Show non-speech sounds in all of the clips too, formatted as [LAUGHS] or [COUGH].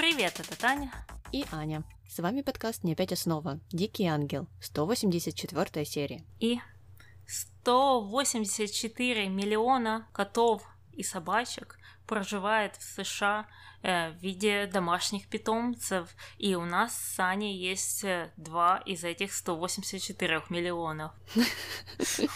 Привет, это Таня. И Аня. С вами подкаст «Не опять основа». Дикий ангел. 184 серия. И 184 миллиона котов и собачек проживает в США э, в виде домашних питомцев. И у нас с Аней есть э, два из этих 184 миллионов. [LAUGHS]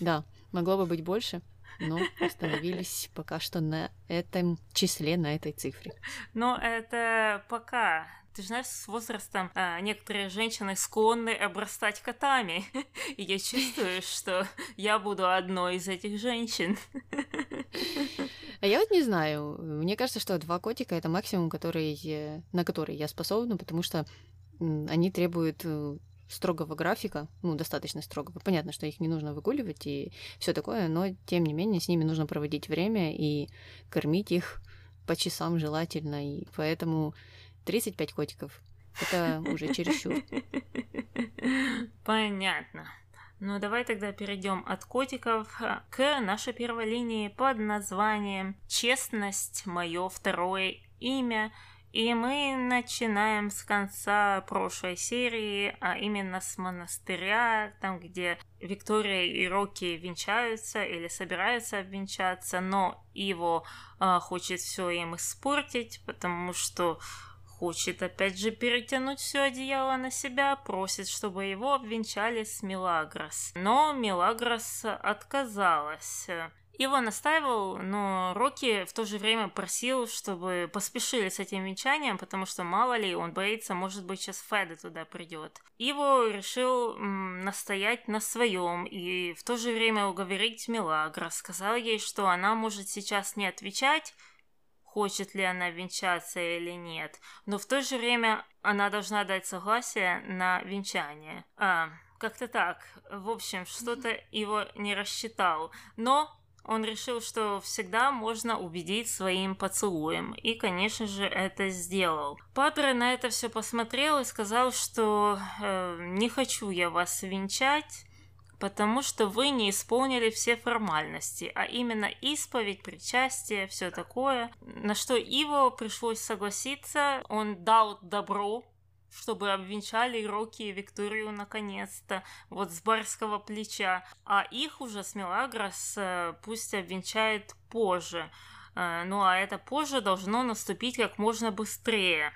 Да, могло бы быть больше, но остановились пока что на этом числе, на этой цифре. Но это пока. Ты знаешь, с возрастом а, некоторые женщины склонны обрастать котами. [LAUGHS] И я чувствую, [LAUGHS] что я буду одной из этих женщин. [LAUGHS] А я вот не знаю. Мне кажется, что два котика это максимум, который, на который я способна, потому что они требуют э, строгого графика, ну, достаточно строгого. Понятно, что их не нужно выгуливать и все такое, но тем не менее с ними нужно проводить время и кормить их по часам желательно. И поэтому 35 котиков это уже чересчур. [LAUGHS] Понятно. Ну, давай тогда перейдем от котиков к нашей первой линии под названием «Честность. Мое второе имя». И мы начинаем с конца прошлой серии, а именно с монастыря, там, где Виктория и Рокки венчаются или собираются обвенчаться, но его а, хочет все им испортить, потому что хочет опять же перетянуть все одеяло на себя, просит, чтобы его обвенчали с Милагрос. Но Милагрос отказалась. Его настаивал, но Рокки в то же время просил, чтобы поспешили с этим венчанием, потому что мало ли, он боится, может быть, сейчас Феда туда придет. Иво решил м, настоять на своем и в то же время уговорить Мелагра. Сказал ей, что она может сейчас не отвечать, хочет ли она венчаться или нет, но в то же время она должна дать согласие на венчание. А, как-то так. В общем, что-то его не рассчитал. Но он решил, что всегда можно убедить своим поцелуем, и, конечно же, это сделал. Падре на это все посмотрел и сказал, что э, не хочу я вас венчать, потому что вы не исполнили все формальности, а именно исповедь, причастие, все такое. На что Иво пришлось согласиться, он дал добро чтобы обвенчали Рокки и Викторию наконец-то, вот с барского плеча. А их уже с Мелагрос э, пусть обвенчает позже. Э, ну а это позже должно наступить как можно быстрее.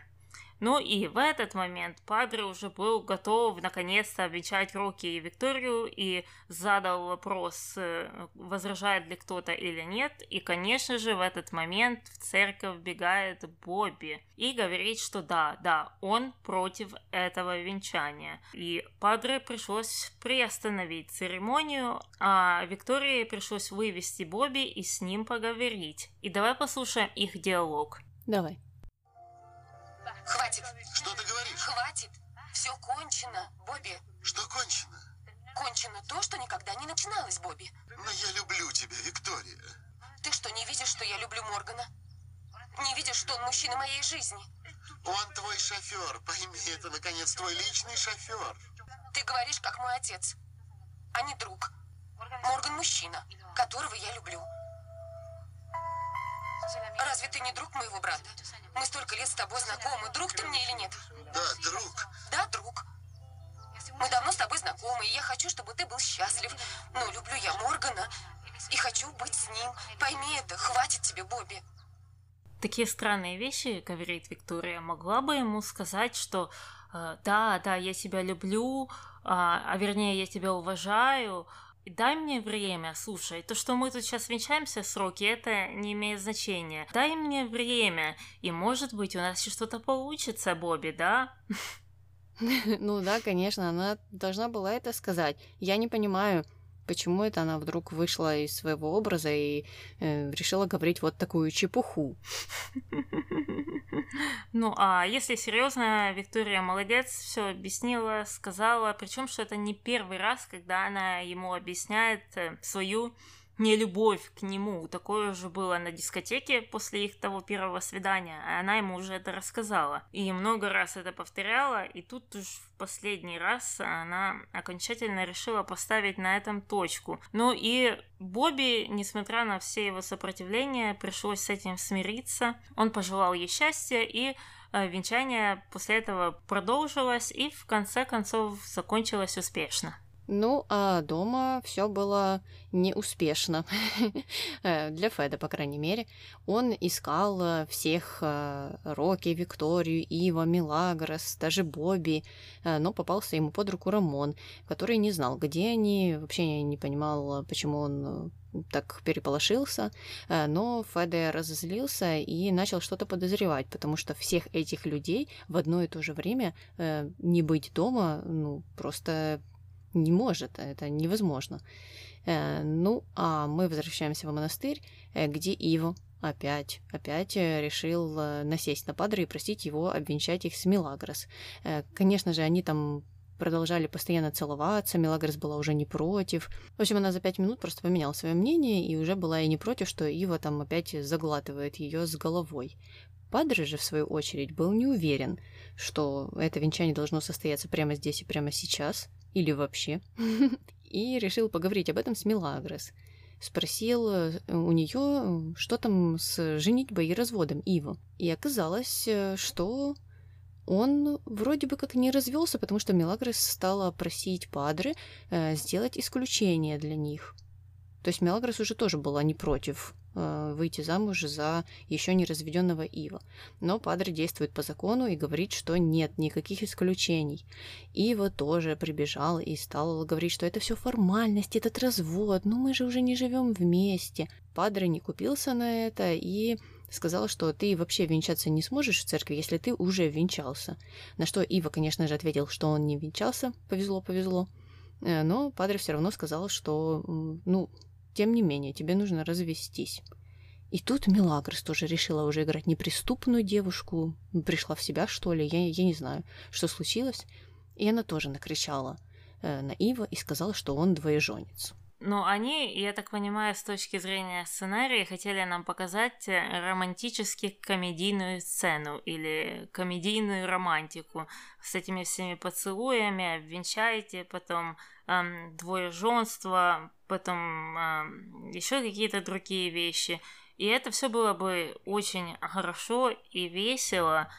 Ну и в этот момент Падре уже был готов наконец-то обвенчать Рокки и Викторию и задал вопрос, э, возражает ли кто-то или нет. И, конечно же, в этот момент в церковь бегает Бобби и говорит, что да, да, он против этого венчания. И Падре пришлось приостановить церемонию, а Виктории пришлось вывести Бобби и с ним поговорить. И давай послушаем их диалог. Давай. Что ты говоришь? Хватит. Все кончено, Бобби. Что кончено? Кончено то, что никогда не начиналось, Бобби. Но я люблю тебя, Виктория. Ты что, не видишь, что я люблю Моргана? Не видишь, что он мужчина моей жизни? Он твой шофер. Пойми, это, наконец, твой личный шофер. Ты говоришь, как мой отец, а не друг. Морган мужчина, которого я люблю. Разве ты не друг моего брата? Мы столько лет с тобой знакомы. Друг ты мне или нет? Да, друг. Да, друг. Мы давно с тобой знакомы, и я хочу, чтобы ты был счастлив. Но люблю я Моргана и хочу быть с ним. Пойми это, хватит тебе, Бобби. Такие странные вещи, говорит Виктория, могла бы ему сказать, что э, да, да, я тебя люблю, а, а вернее, я тебя уважаю, Дай мне время, слушай, то, что мы тут сейчас венчаемся сроки, это не имеет значения. Дай мне время, и может быть у нас еще что-то получится, Бобби, да? [LAUGHS] Ну да, конечно, она должна была это сказать. Я не понимаю, почему это она вдруг вышла из своего образа и э, решила говорить вот такую чепуху. Ну, а если серьезно, Виктория молодец, все объяснила, сказала, причем что это не первый раз, когда она ему объясняет э, свою не любовь к нему. Такое же было на дискотеке после их того первого свидания, а она ему уже это рассказала. И много раз это повторяла, и тут уж в последний раз она окончательно решила поставить на этом точку. Ну и Бобби, несмотря на все его сопротивления, пришлось с этим смириться. Он пожелал ей счастья, и э, венчание после этого продолжилось и в конце концов закончилось успешно. Ну, а дома все было неуспешно. [LAUGHS] Э, для Феда, по крайней мере. Он искал э, всех э, Рокки, Викторию, Ива, Милагрос, даже Бобби, но попался ему под руку Рамон, который не знал, где они, вообще не понимал, почему он так переполошился, но Феде разозлился и начал что-то подозревать, потому что всех этих людей в одно и то же время не быть дома, ну, просто не может, это невозможно. Э, ну, а мы возвращаемся в монастырь, э, где Иво опять, опять э, решил насесть на Падре и просить его обвенчать их с Милагрос. Конечно же, они там продолжали постоянно целоваться, Милагрос была уже не против. В общем, она за пять минут просто поменяла свое мнение и уже была и не против, что Ива там опять заглатывает ее с головой. Падре же, в свою очередь, был не уверен, что это венчание должно состояться прямо здесь и прямо сейчас, или вообще, [LAUGHS] и решил поговорить об этом с Милагрос. Спросил э, у нее, что там с женитьбой и разводом Ива. И оказалось, э, что он вроде бы как не развелся, потому что Милагрос стала просить Падре э, сделать исключение для них. То есть Мелагрос уже тоже была не против э, выйти замуж за еще не разведенного Ива. Но Падре действует по закону и говорит, что нет никаких исключений. Ива тоже прибежал и стал говорить, что это все формальность, этот развод, ну мы же уже не живем вместе. Падре не купился на это и сказал, что ты вообще венчаться не сможешь в церкви, если ты уже венчался. На что Ива, конечно же, ответил, что он не венчался, повезло, повезло. Э, но Падре все равно сказал, что, ну, тем не менее, тебе нужно развестись. И тут Мелагрос тоже решила уже играть неприступную девушку. Пришла в себя, что ли, я, я не знаю, что случилось. И она тоже накричала э, на Ива и сказала, что он двоеженец. Ну, они, я так понимаю, с точки зрения сценария, хотели нам показать э, романтически комедийную сцену или комедийную романтику с этими всеми поцелуями, обвенчайте, потом эм, двоеженство, потом эм, еще какие-то другие вещи. И это все было бы очень хорошо и весело,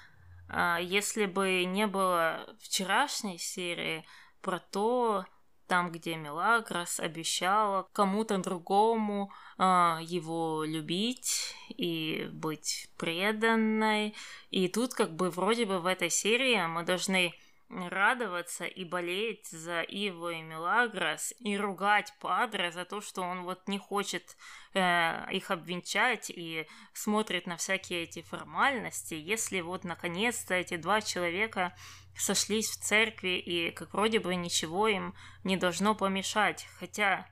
э, если бы не было вчерашней серии про то, там, где Мелагрос обещала кому-то другому э, его любить и быть преданной. И тут как бы вроде бы в этой серии мы должны радоваться и болеть за Иво и Мелагрос и ругать Падре за то, что он вот не хочет э, их обвенчать и смотрит на всякие эти формальности, если вот наконец-то эти два человека сошлись в церкви, и как вроде бы ничего им не должно помешать. Хотя,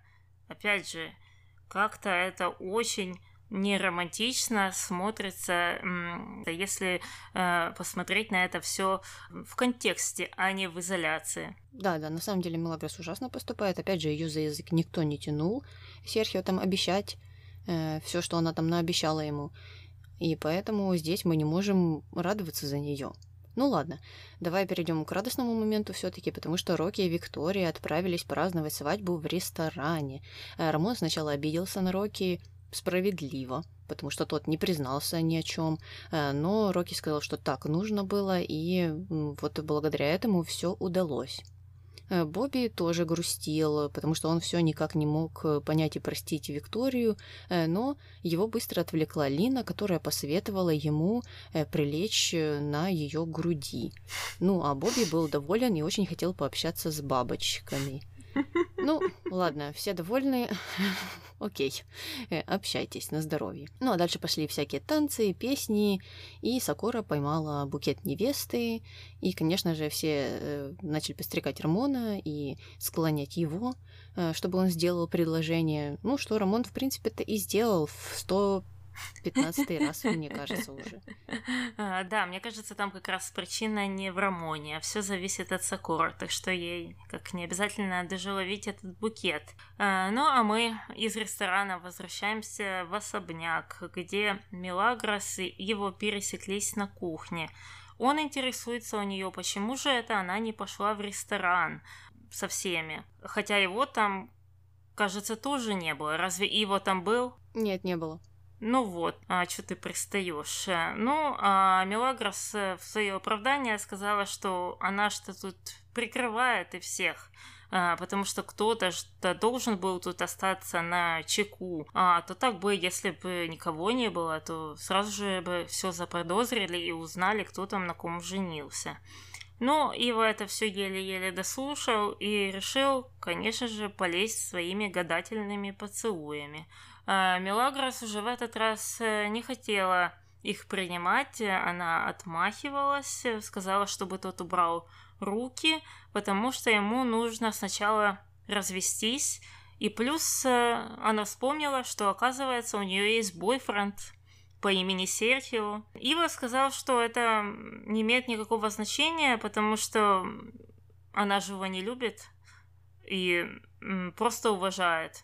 опять же, как-то это очень не романтично смотрится, если э, посмотреть на это все в контексте, а не в изоляции. Да, да, на самом деле Мелагрос ужасно поступает. Опять же, ее за язык никто не тянул. Серхио там обещать э, все, что она там наобещала ему. И поэтому здесь мы не можем радоваться за нее. Ну ладно, давай перейдем к радостному моменту все-таки, потому что Рокки и Виктория отправились праздновать свадьбу в ресторане. Э, Рамон сначала обиделся на Рокки справедливо, потому что тот не признался ни о чем, э, но Рокки сказал, что так нужно было, и вот благодаря этому все удалось. Э, Бобби тоже грустил, потому что он все никак не мог э, понять и простить Викторию, э, но его быстро отвлекла Лина, которая посоветовала ему прилечь на ее груди. Ну, а Бобби был доволен и очень хотел пообщаться с бабочками. Ну, ладно, все довольны. [LAUGHS] Окей, э, общайтесь на здоровье. Ну, а дальше пошли всякие танцы, песни, и Сакора поймала букет невесты, и, конечно же, все э, начали пострекать Рамона и склонять его, э, чтобы он сделал предложение. Ну, что Рамон, в принципе-то и сделал в 100 пятнадцатый раз, мне кажется, уже. А, да, мне кажется, там как раз причина не в Рамоне, а все зависит от Сакуры, так что ей как не обязательно даже ловить этот букет. А, ну, а мы из ресторана возвращаемся в особняк, где Мелагрос и его пересеклись на кухне. Он интересуется у нее, почему же это она не пошла в ресторан со всеми. Хотя его там, кажется, тоже не было. Разве его там был? Нет, не было. Ну вот, а что ты пристаешь? Ну, а Мелагрос э, в свое оправдание сказала, что она что тут прикрывает и всех. А, потому что кто-то что должен был тут остаться на чеку. А то так бы, если бы никого не было, то сразу же бы все заподозрили и узнали, кто там на ком женился. Но Ива это все еле-еле дослушал и решил, конечно же, полезть своими гадательными поцелуями. А Мелагрос уже в этот раз э, не хотела их принимать, она отмахивалась, сказала, чтобы тот убрал руки, потому что ему нужно сначала развестись, и плюс э, она вспомнила, что оказывается у нее есть бойфренд по имени Серхио. Ива сказал, что это не имеет никакого значения, потому что она же его не любит и просто уважает.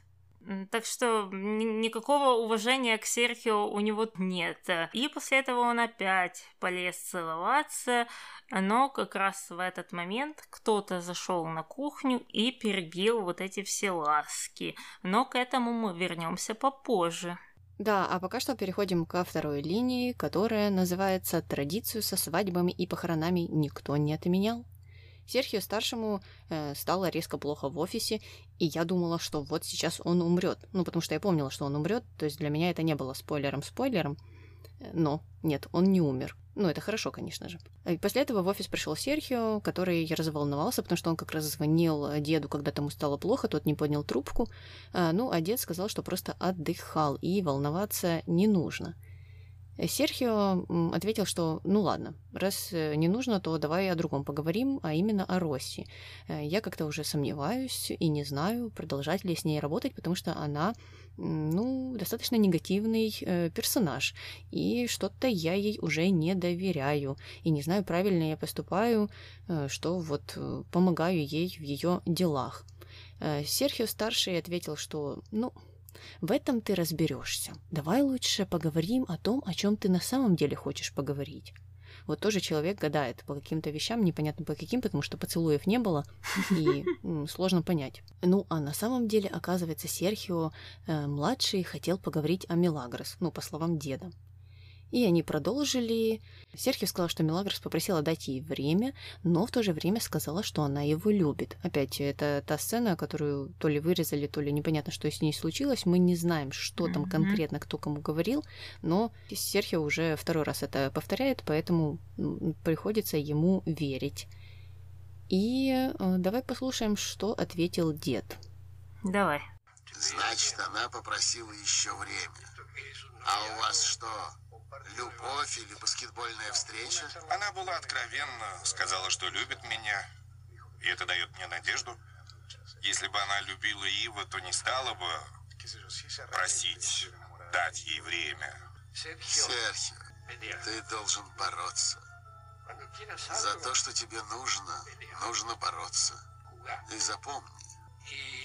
Так что никакого уважения к Серхио у него нет. И после этого он опять полез целоваться, но как раз в этот момент кто-то зашел на кухню и перебил вот эти все ласки. Но к этому мы вернемся попозже. Да, а пока что переходим ко второй линии, которая называется «Традицию со свадьбами и похоронами никто не отменял». Серхио старшему э, стало резко плохо в офисе, и я думала, что вот сейчас он умрет. Ну, потому что я помнила, что он умрет, то есть для меня это не было спойлером-спойлером. Но нет, он не умер. Ну, это хорошо, конечно же. И после этого в офис пришел Серхио, который разволновался, потому что он как раз звонил деду, когда тому стало плохо, тот не поднял трубку. Ну, а дед сказал, что просто отдыхал, и волноваться не нужно. Серхио ответил, что ну ладно, раз э, не нужно, то давай о другом поговорим, а именно о Росси. Э, я как-то уже сомневаюсь и не знаю, продолжать ли с ней работать, потому что она ну, достаточно негативный э, персонаж, и что-то я ей уже не доверяю, и не знаю, правильно я поступаю, э, что вот э, помогаю ей в ее делах. Э, Серхио старший ответил, что, ну, в этом ты разберешься. Давай лучше поговорим о том, о чем ты на самом деле хочешь поговорить. Вот тоже человек гадает по каким-то вещам, непонятно по каким, потому что поцелуев не было, [LAUGHS] и сложно понять. Ну, а на самом деле, оказывается, Серхио э, младший хотел поговорить о Мелагрос, ну, по словам деда. И они продолжили. Серхио сказал, что Мелагрос попросила дать ей время, но в то же время сказала, что она его любит. Опять, это та сцена, которую то ли вырезали, то ли непонятно, что с ней случилось. Мы не знаем, что там конкретно кто кому говорил, но Серхио уже второй раз это повторяет, поэтому приходится ему верить. И э, давай послушаем, что ответил дед. Давай. Значит, она попросила еще время. А у вас что, Любовь или баскетбольная встреча? Она была откровенна, сказала, что любит меня, и это дает мне надежду. Если бы она любила Ива, то не стала бы просить дать ей время. Серхио, ты должен бороться. За то, что тебе нужно, нужно бороться. И запомни,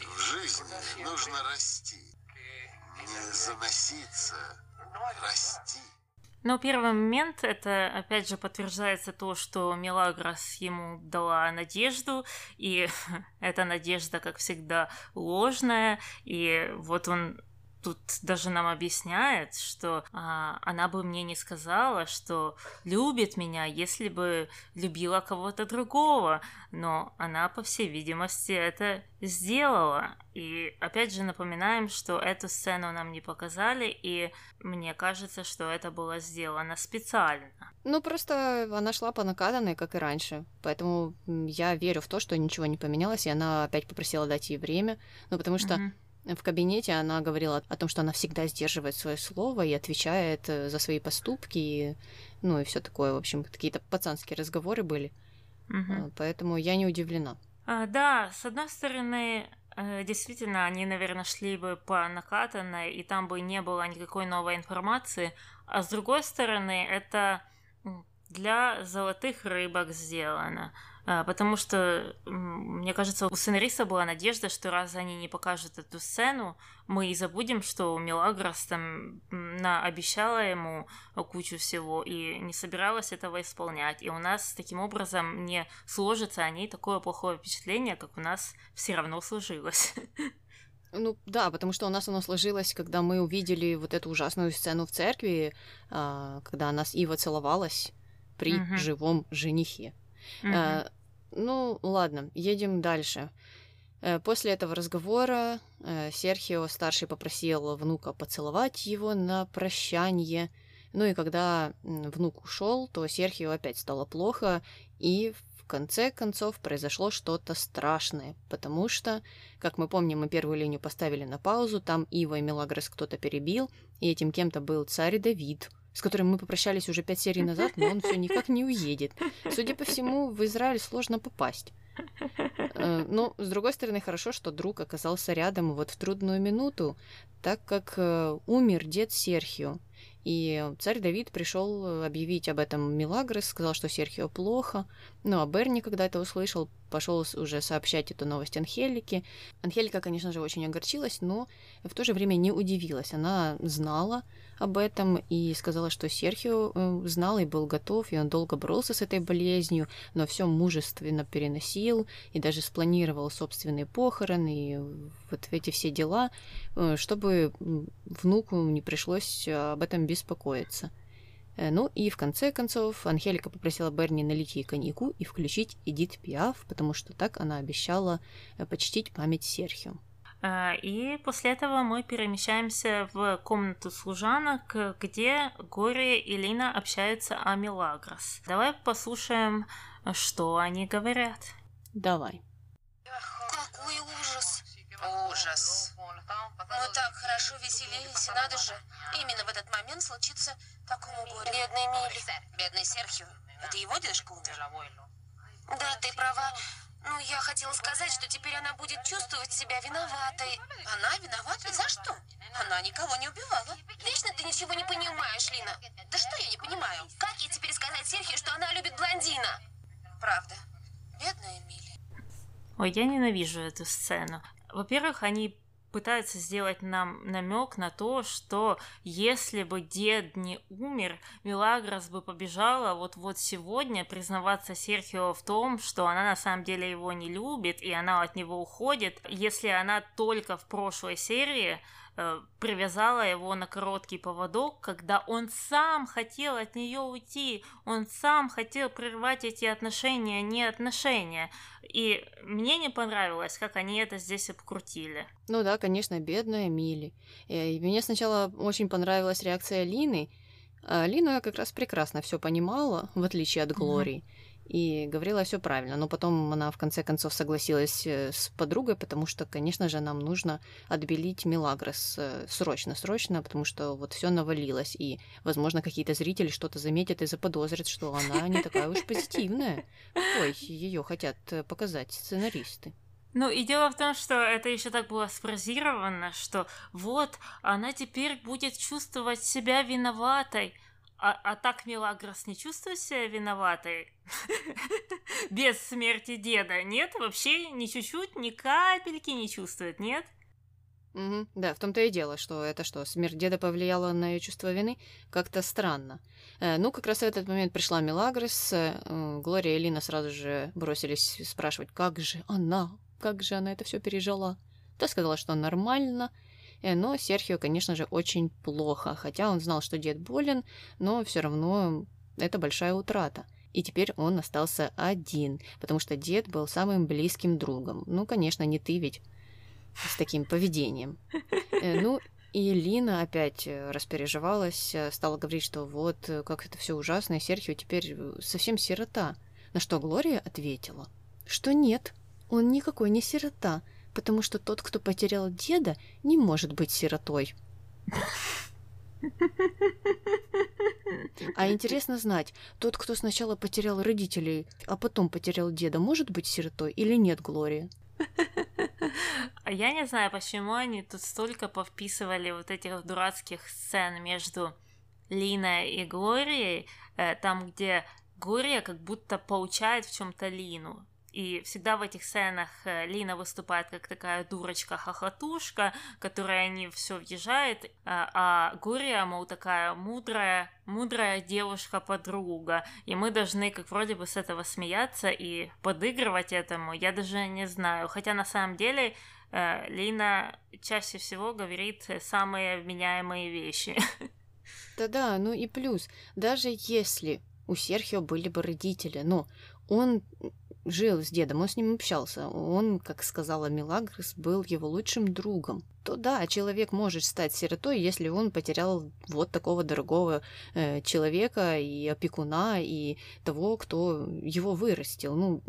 в жизни нужно расти. Не заноситься, расти. Но первый момент, это опять же подтверждается то, что Мелагрос ему дала надежду, и [LAUGHS] эта надежда, как всегда, ложная, и вот он тут даже нам объясняет, что а, она бы мне не сказала, что любит меня, если бы любила кого-то другого, но она, по всей видимости, это сделала. И опять же напоминаем, что эту сцену нам не показали, и мне кажется, что это было сделано специально. Ну, просто она шла по накаданной, как и раньше. Поэтому я верю в то, что ничего не поменялось, и она опять попросила дать ей время. Ну, потому что mm-hmm в кабинете она говорила о том, что она всегда сдерживает свое слово и отвечает э, за свои поступки, и, ну и все такое, в общем, какие-то пацанские разговоры были. Угу. Поэтому я не удивлена. А, да, с одной стороны, Э, действительно, они, наверное, шли бы по накатанной, и там бы не было никакой новой информации. А с другой стороны, это для золотых рыбок сделано. А, потому что, мне кажется, у сценариста была надежда, что раз они не покажут эту сцену, мы и забудем, что Мелагрос там обещала ему кучу всего и не собиралась этого исполнять. И у нас таким образом не сложится о ней такое плохое впечатление, как у нас все равно сложилось. [LAUGHS] Ну да, потому что у нас оно сложилось, когда мы увидели вот эту ужасную сцену в церкви, а, когда нас Ива целовалась при угу. живом женихе. Угу. Ну, ладно, едем дальше. Э, после этого разговора э, Серхио старший попросил внука поцеловать его на прощание. Ну и когда внук ушел, то Серхио опять стало плохо, и в конце концов произошло что-то страшное, потому что, как мы помним, мы первую линию поставили на паузу, там Ива и Мелагрос кто-то перебил, и этим кем-то был царь Давид, с которым мы попрощались уже пять серий назад, но он все никак не уедет. Судя по всему, в Израиль сложно попасть. Э, но, с другой стороны, хорошо, что друг оказался рядом вот в трудную минуту, так как э, умер дед Серхио. И царь Давид пришел объявить об этом Милагрос, сказал, что Серхио плохо. Ну а Берни, когда это услышал, пошел уже сообщать эту новость Анхелике. Анхелика, конечно же, очень огорчилась, но в то же время не удивилась. Она знала, об этом и сказала, что Серхио э, знал и был готов, и он долго боролся с этой болезнью, но все мужественно переносил и даже спланировал собственные похороны и вот эти все дела, э, чтобы внуку не пришлось об этом беспокоиться. Э, ну и в конце концов Анхелика попросила Берни налить ей коньяку и включить Эдит Пиаф, потому что так она обещала почтить память Серхио. А, и после этого мы перемещаемся в комнату служанок, где Горе и Лина общаются о Милагрос. Давай послушаем, что они говорят. Давай. Какой ужас. Ужас. Мы так хорошо веселились, надо же. Именно в этот момент случится такому горе. Бедный Милли. Бедный Серхио. Это его дедушка умер? Да, ты права. Ну, я хотела сказать, что теперь она будет чувствовать себя виноватой. Она виновата? За что? Она никого не убивала. Вечно ты ничего не понимаешь, Лина. Да что я не понимаю? Как ей теперь сказать Серхи, что она любит блондина? Правда. Бедная Эмили. Ой, я ненавижу эту сцену. Во-первых, они пытаются сделать нам намек на то, что если бы дед не умер, Милагрос бы побежала вот-вот сегодня признаваться Серхио в том, что она на самом деле его не любит, и она от него уходит, если она только в прошлой серии Э, привязала его на короткий поводок, когда он сам хотел от нее уйти, он сам хотел прервать эти отношения, не отношения. И мне не понравилось, как они это здесь обкрутили. Ну да, конечно, бедная Мили. Э, и мне сначала очень понравилась реакция Лины. А Лина как раз прекрасно все понимала, в отличие от Глории. Mm-hmm и говорила все правильно. Но потом она в конце концов согласилась э, с подругой, потому что, конечно же, нам нужно отбелить Милагрос э, срочно, срочно, потому что вот все навалилось, и, возможно, какие-то зрители что-то заметят и заподозрят, что она не такая уж позитивная. Ой, ее хотят э, показать сценаристы. Ну и дело в том, что это еще так было сфразировано, что вот она теперь будет чувствовать себя виноватой, а, а так Мелагрос не чувствует себя виноватой? [LAUGHS] Без смерти деда, нет? Вообще ни чуть-чуть, ни капельки не чувствует, нет? Угу, да, в том-то и дело, что это что, смерть деда повлияла на ее чувство вины? Как-то странно. Э, ну, как раз в этот момент пришла Мелагрос, э, Глория и Лина сразу же бросились спрашивать, как же она, как же она это все пережила. Та сказала, что нормально, но Серхио, конечно же, очень плохо, хотя он знал, что дед болен, но все равно это большая утрата. И теперь он остался один, потому что дед был самым близким другом. Ну, конечно, не ты ведь с таким поведением. Э, ну, и Лина опять э, распереживалась, стала говорить, что вот, как это все ужасно, и Серхио теперь совсем сирота. На что Глория ответила, что нет, он никакой не сирота, потому что тот, кто потерял деда, не может быть сиротой. А интересно знать, тот, кто сначала потерял родителей, а потом потерял деда, может быть сиротой или нет, Глория? Я не знаю, почему они тут столько повписывали вот этих дурацких сцен между Линой и Глорией, э, там, где Глория как будто получает в чем-то Лину. И всегда в этих сценах э, Лина выступает как такая дурочка-хохотушка, которая не все въезжает, а, а Гурия, мол, такая мудрая, мудрая девушка-подруга. И мы должны как вроде бы с этого смеяться и подыгрывать этому. Я даже не знаю. Хотя на самом деле э, Лина чаще всего говорит самые вменяемые вещи. Да-да, ну и плюс, даже если у Серхио были бы родители, но он жил с дедом, он с ним общался. Он, как сказала Милагрос, был его лучшим другом. То да, человек может стать сиротой, если он потерял вот такого дорогого э, человека и опекуна, и того, кто его вырастил. Ну,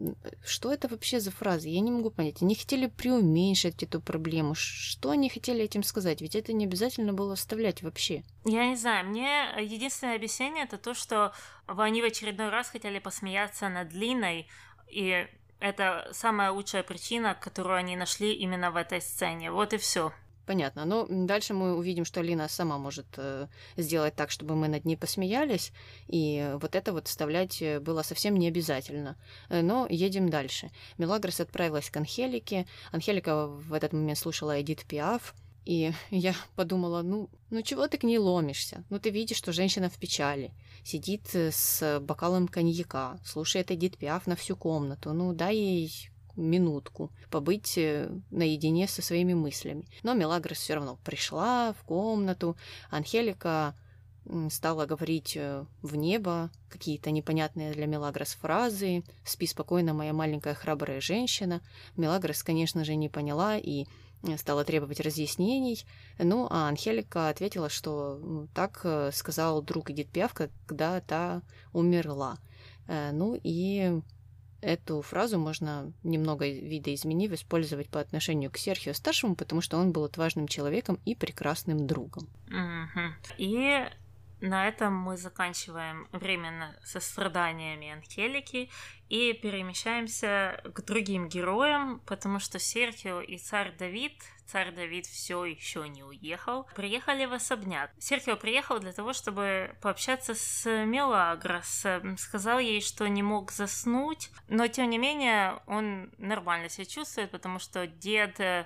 что это вообще за фраза? Я не могу понять. Они хотели преуменьшить эту проблему. Что они хотели этим сказать? Ведь это не обязательно было оставлять вообще. Я не знаю. Мне единственное объяснение это то, что они в очередной раз хотели посмеяться над Линой, и это самая лучшая причина, которую они нашли именно в этой сцене. Вот и все. Понятно. Но дальше мы увидим, что Лина сама может э, сделать так, чтобы мы над ней посмеялись, и вот это вот вставлять э, было совсем не обязательно. Э, но едем дальше. Мелагрос отправилась к Анхелике. Анхелика в этот момент слушала Эдит Пиаф, и [LAUGHS] я подумала, ну, ну чего ты к ней ломишься? Ну ты видишь, что женщина в печали. Сидит э, с бокалом коньяка, слушает Эдит Пиаф на всю комнату. Ну дай ей минутку побыть э, наедине со своими мыслями. Но Мелагрос все равно пришла в комнату. Анхелика стала говорить э, в небо какие-то непонятные для Мелагрос фразы «Спи спокойно, моя маленькая храбрая женщина». Мелагрос, конечно же, не поняла и стала требовать разъяснений. Ну, а Анхелика ответила, что так э, сказал друг Эдит Пиаф, когда та умерла. Э, ну и эту фразу можно немного видоизменив использовать по отношению к Серхио старшему, потому что он был отважным человеком и прекрасным другом. Угу. И на этом мы заканчиваем временно со страданиями Анхелики и перемещаемся к другим героям, потому что Серхио и царь Давид, царь Давид все еще не уехал, приехали в особняк. Серхио приехал для того, чтобы пообщаться с Мелагрос, сказал ей, что не мог заснуть, но тем не менее он нормально себя чувствует, потому что дед э,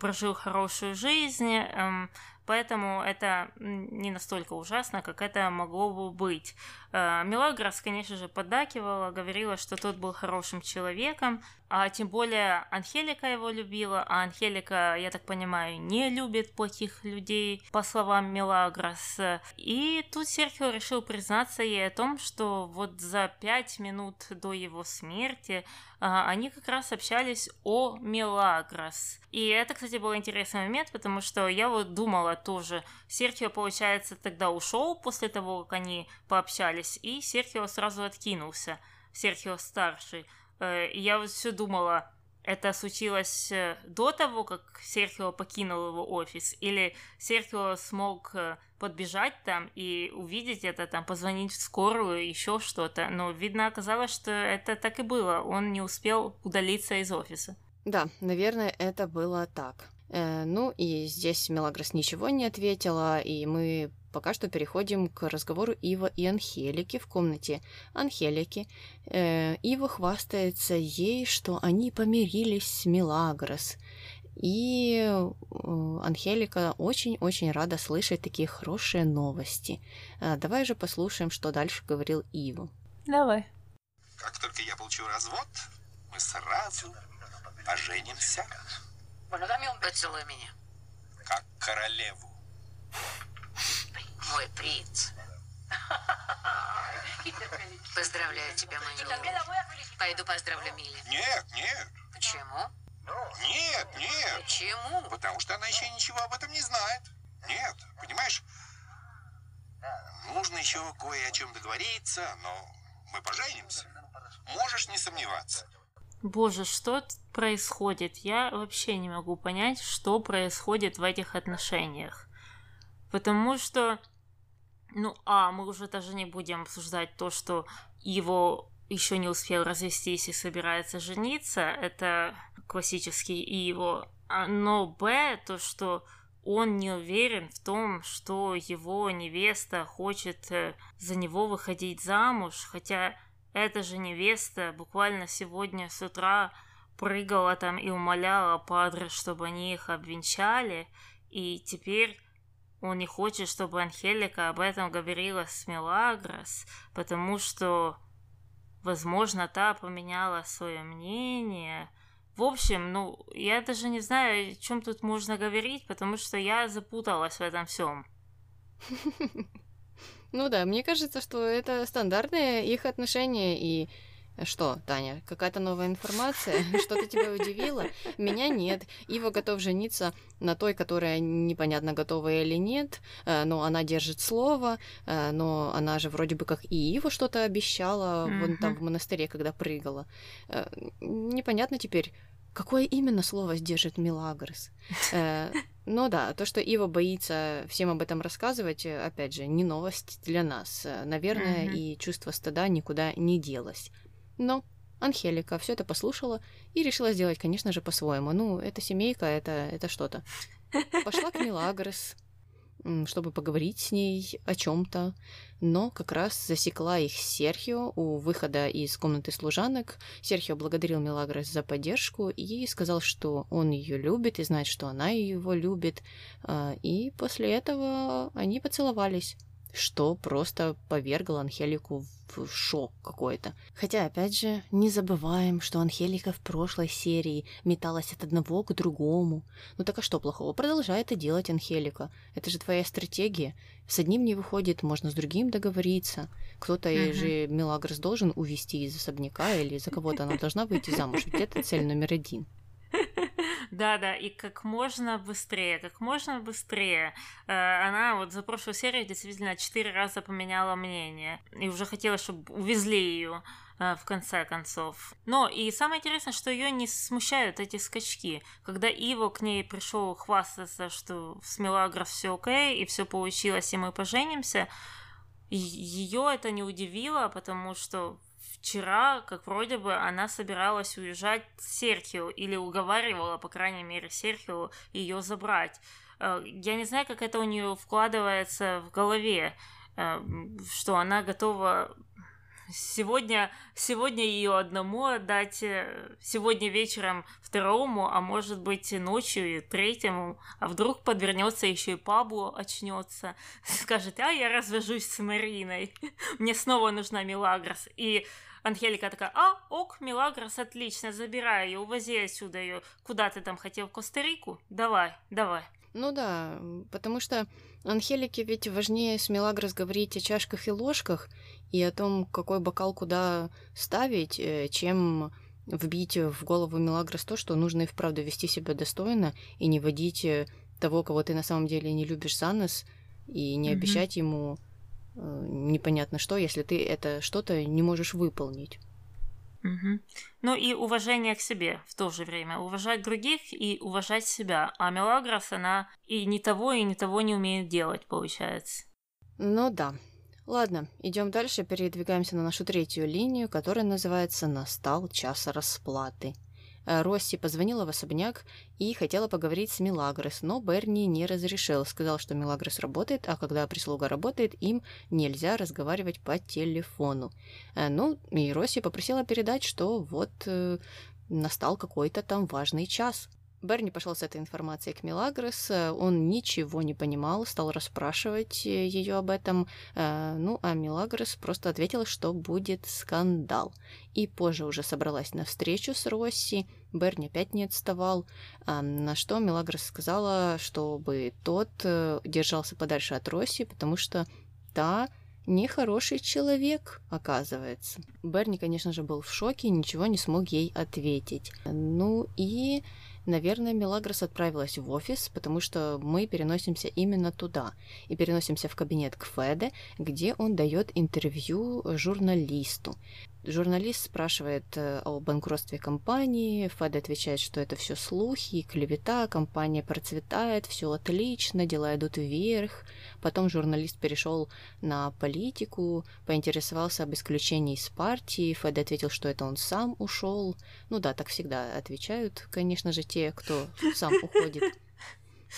прожил хорошую жизнь, эм, Поэтому это не настолько ужасно, как это могло бы быть. Э, Мелагрос, конечно же, поддакивала, говорила, что тот был хорошим человеком, а тем более Анхелика его любила, а Анхелика, я так понимаю, не любит плохих людей, по словам Мелагрос. И тут Серхио решил признаться ей о том, что вот за пять минут до его смерти а, они как раз общались о Мелагрос. И это, кстати, был интересный момент, потому что я вот думала тоже, Серхио, получается, тогда ушел после того, как они пообщались, и Серхио сразу откинулся, Серхио старший. Э, я вот все думала, это случилось э, до того, как Серхио покинул его офис, или Серхио смог э, подбежать там и увидеть это, там, позвонить в скорую, еще что-то. Но, видно, оказалось, что это так и было. Он не успел удалиться из офиса. Да, наверное, это было так. Э, ну и здесь Мелагрос ничего не ответила, и мы пока что переходим к разговору Ива и Анхелики в комнате Анхелики. Э, Ива хвастается ей, что они помирились с Мелагрос. И э, Анхелика очень-очень рада слышать такие хорошие новости. Э, давай же послушаем, что дальше говорил Ива. Давай. Как только я получу развод, мы сразу поженимся. Поцелуй меня. Как королеву. Мой принц. Поздравляю тебя, мой милый. Пойду поздравлю Милли. Нет, нет, Почему? нет, нет. Почему? Потому что она еще ничего об этом не знает. Нет, понимаешь? Нужно еще кое о чем договориться, но мы поженимся. Можешь не сомневаться. Боже, что тут происходит? Я вообще не могу понять, что происходит в этих отношениях. Потому что, ну, а, мы уже даже не будем обсуждать то, что его еще не успел развестись и собирается жениться, это классический и его. А, но Б, то, что он не уверен в том, что его невеста хочет э, за него выходить замуж, хотя эта же невеста буквально сегодня с утра прыгала там и умоляла падре, чтобы они их обвенчали, и теперь он не хочет, чтобы Анхелика об этом говорила с Мелагрос, потому что, возможно, та поменяла свое мнение, в общем, ну, я даже не знаю, о чем тут можно говорить, потому что я запуталась в этом всем. [LAUGHS] Ну да, мне кажется, что это стандартные их отношения, и что, Таня, какая-то новая информация? [LAUGHS] Что-то тебя удивило? Меня нет. Ива готов жениться на той, которая непонятно готова или нет, э, но она держит слово, э, но она же вроде бы как и Ива что-то обещала mm-hmm. вон там в монастыре, когда прыгала. Э, непонятно теперь, какое именно слово сдержит Милагрос. Ну да, то, что Ива боится всем об этом рассказывать, опять же, не новость для нас. Наверное, mm-hmm. и чувство стыда никуда не делось. Но Анхелика все это послушала и решила сделать, конечно же, по-своему. Ну, это семейка, это, это что-то. Пошла к Милагрос, чтобы поговорить с ней о чем-то, но как раз засекла их Серхио у выхода из комнаты служанок. Серхио благодарил Милагрос за поддержку и сказал, что он ее любит и знает, что она его любит. А, и после этого они поцеловались что просто повергло Анхелику в шок какой-то. Хотя, опять же, не забываем, что Анхелика в прошлой серии металась от одного к другому. Ну так а что плохого? Продолжай это делать, Анхелика. Это же твоя стратегия. С одним не выходит, можно с другим договориться. Кто-то uh-huh. же Мелагрос должен увести из особняка или за кого-то она должна выйти замуж. Ведь это цель номер один. Да-да, и как можно быстрее, как можно быстрее. Э, она вот за прошлую серию действительно четыре раза поменяла мнение. И уже хотела, чтобы увезли ее э, в конце концов. Но и самое интересное, что ее не смущают эти скачки. Когда Иво к ней пришел хвастаться, что с Мелагрос все окей, и все получилось, и мы поженимся, ее это не удивило, потому что вчера, как вроде бы, она собиралась уезжать с Серхио, или уговаривала, по крайней мере, Серхио ее забрать. Э, я не знаю, как это у нее вкладывается в голове, э, что она готова сегодня, сегодня ее одному отдать, э, сегодня вечером второму, а может быть ночью и третьему, а вдруг подвернется еще и Пабло очнется, [LAUGHS] скажет, а я развожусь с Мариной, [LAUGHS] мне снова нужна Милагрос, и Анхелика такая, а, ок, Милагрос, отлично, забирай ее, увози отсюда ее. Куда ты там хотел, в Коста-Рику? Давай, давай. Ну да, потому что Анхелике ведь важнее с Милагрос говорить о чашках и ложках и о том, какой бокал куда ставить, э, чем вбить в голову Милагрос то, что нужно и вправду вести себя достойно и не водить э, того, кого ты на самом деле не любишь за нос, и не mm-hmm. обещать ему Э, непонятно что, если ты это что-то не можешь выполнить. Угу. Ну и уважение к себе в то же время. Уважать других и уважать себя. А Мелагрос, она и ни того, и ни того не умеет делать, получается. Ну да. Ладно, идем дальше, передвигаемся на нашу третью линию, которая называется «Настал час расплаты». Э, Росси позвонила в особняк и хотела поговорить с Милагрос, но Берни не разрешил. Сказал, что Милагрос работает, а когда прислуга работает, им нельзя разговаривать по телефону. Э, ну, и Росси попросила передать, что вот э, настал какой-то там важный час. Берни пошел с этой информацией к Милагрос, он ничего не понимал, стал расспрашивать ее об этом, ну а Милагрос просто ответила, что будет скандал. И позже уже собралась на встречу с Росси, Берни опять не отставал, на что Милагрос сказала, чтобы тот э, держался подальше от Росси, потому что та нехороший человек, оказывается. Берни, конечно же, был в шоке, ничего не смог ей ответить. Ну и Наверное, Мелагрос отправилась в офис, потому что мы переносимся именно туда. И переносимся в кабинет к Феде, где он дает интервью журналисту. Журналист спрашивает э, о банкротстве компании, Фед отвечает, что это все слухи, клевета, компания процветает, все отлично, дела идут вверх. Потом журналист перешел на политику, поинтересовался об исключении из партии, Фед ответил, что это он сам ушел. Ну да, так всегда отвечают, конечно же, те, кто сам уходит.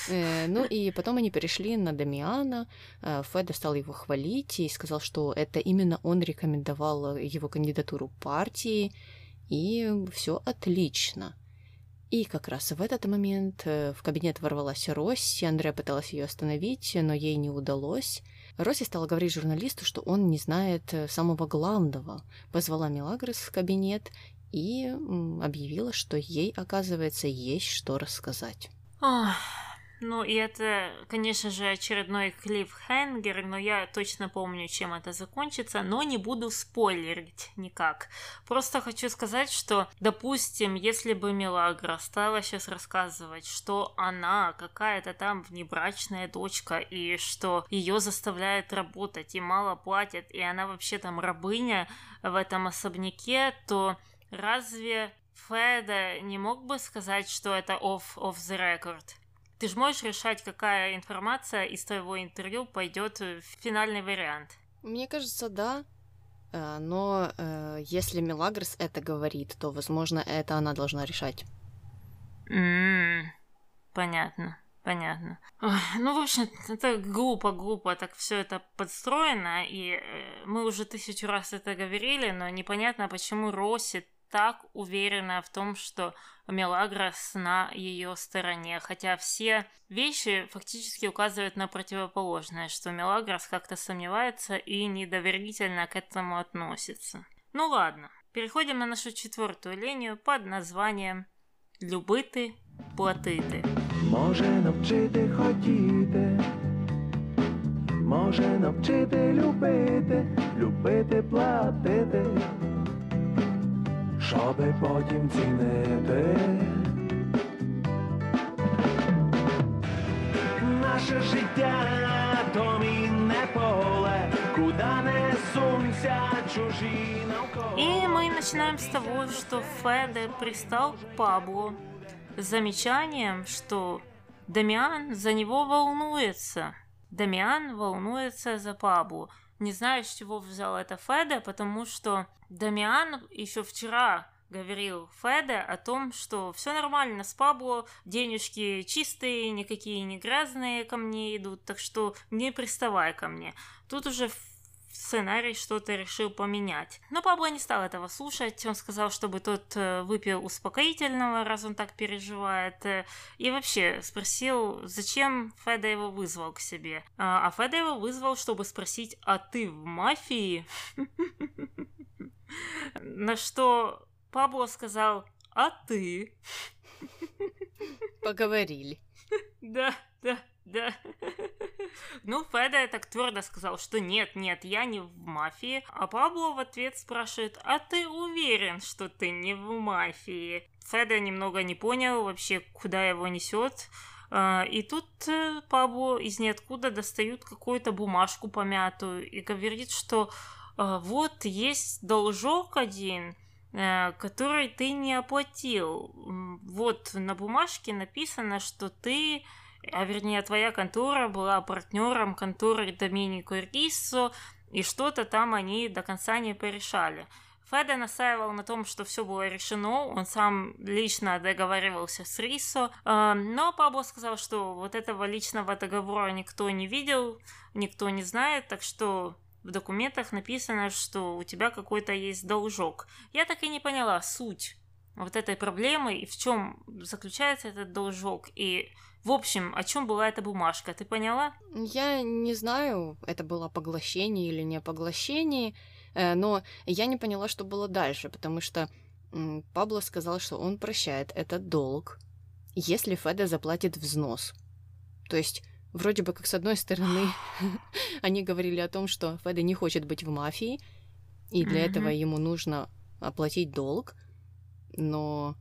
Э, ну и потом они перешли на Дамиана. Э, Феда стал его хвалить и сказал, что это именно он рекомендовал его кандидатуру партии, и все отлично. И как раз в этот момент э, в кабинет ворвалась Росси, Андрея пыталась ее остановить, но ей не удалось. Росси стала говорить журналисту, что он не знает самого главного. Позвала Мелагрос в кабинет и объявила, что ей, оказывается, есть что рассказать. Ох, ну, и это, конечно же, очередной клиффхенгер, но я точно помню, чем это закончится, но не буду спойлерить никак. Просто хочу сказать, что, допустим, если бы Мелагра стала сейчас рассказывать, что она какая-то там внебрачная дочка, и что ее заставляют работать, и мало платят, и она вообще там рабыня в этом особняке, то разве Феда не мог бы сказать, что это off, off the record? Ты же можешь решать, какая информация из твоего интервью пойдет в финальный вариант. Мне кажется, да. Э, но э, если Мелагрос это говорит, то, возможно, это она должна решать. Mm, понятно, понятно. Ой, ну, в общем, это глупо-глупо, так все это подстроено, и э, мы уже тысячу раз это говорили, но непонятно, почему Росси так уверена в том, что Мелагрос на ее стороне, хотя все вещи фактически указывают на противоположное, что Мелагрос как-то сомневается и недоверительно к этому относится. Ну ладно, переходим на нашу четвертую линию под названием «Любити, платити». Може навчити хотіти, може навчити любити, любити платити щоби потім цінити. Наше життя то мінне поле, куда не сунься чужі навколо. И мы начинаем с того, что Феде пристал к Пабло с замечанием, что Дамиан за него волнуется. Дамиан волнуется за Пабло. Не знаю, с чего взял это Феде, потому что Дамиан еще вчера говорил Феде о том, что все нормально с Пабло, денежки чистые, никакие не грязные ко мне идут, так что не приставай ко мне. Тут уже сценарий что-то решил поменять. Но Пабло не стал этого слушать. Он сказал, чтобы тот э, выпил успокоительного, раз он так переживает. Э, и вообще спросил, зачем Феда его вызвал к себе. А, а Феда его вызвал, чтобы спросить, а ты в мафии? [LAUGHS] На что Пабло сказал, а ты? Поговорили. [LAUGHS] Да, да, да. Ну, Феда так твердо сказал, что нет, нет, я не в мафии. А Пабло в ответ спрашивает, а ты уверен, что ты не в мафии? Феда немного не понял вообще, куда его несет. А, и тут э, Пабло из ниоткуда достают какую-то бумажку помятую и говорит, что а, вот есть должок один, э, который ты не оплатил. Вот на бумажке написано, что ты а вернее твоя контора была партнером конторы Доминико Риссо, и что-то там они до конца не порешали. Феда настаивал на том, что все было решено, он сам лично договаривался с Рисо, э, но Пабло сказал, что вот этого личного договора никто не видел, никто не знает, так что в документах написано, что у тебя какой-то есть должок. Я так и не поняла суть вот этой проблемы и в чем заключается этот должок и в общем, о чем была эта бумажка, ты поняла? Я не знаю, это было поглощение или не поглощение, э, но я не поняла, что было дальше, потому что Пабло сказал, что он прощает этот долг, если Феда заплатит взнос. То есть, вроде бы как с одной стороны, [GASPS] они говорили о том, что Феда не хочет быть в мафии, и для этого ему нужно оплатить долг, но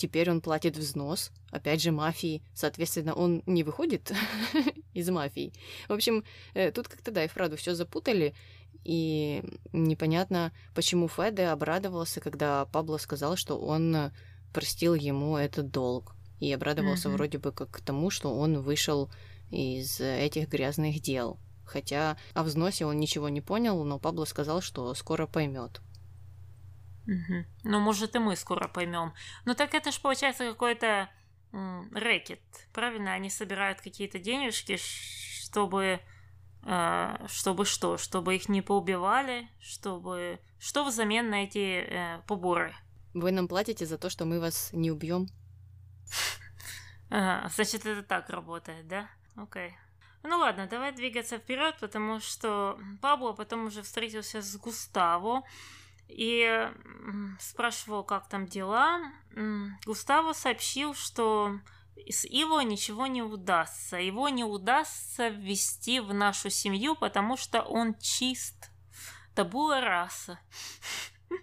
теперь он платит взнос, опять же, мафии. Соответственно, он не выходит [LAUGHS] из мафии. В общем, э, тут как-то, да, и вправду все запутали. И непонятно, почему Феде обрадовался, когда Пабло сказал, что он простил ему этот долг. И обрадовался mm-hmm. вроде бы как к тому, что он вышел из этих грязных дел. Хотя о взносе он ничего не понял, но Пабло сказал, что скоро поймет. Угу. Ну, может, и мы скоро поймем. Но так это ж получается какой-то рэкет. Правильно, они собирают какие-то денежки, чтобы. Э, чтобы что? Чтобы их не поубивали, чтобы. Что взамен на эти э, поборы? Вы нам платите за то, что мы вас не убьем? Ага, значит, это так работает, да? Окей. Ну ладно, давай двигаться вперед, потому что Пабло потом уже встретился с Густаво и спрашивал, как там дела. Густаво сообщил, что с Иво ничего не удастся. Его не удастся ввести в нашу семью, потому что он чист. Табула раса. [LAUGHS]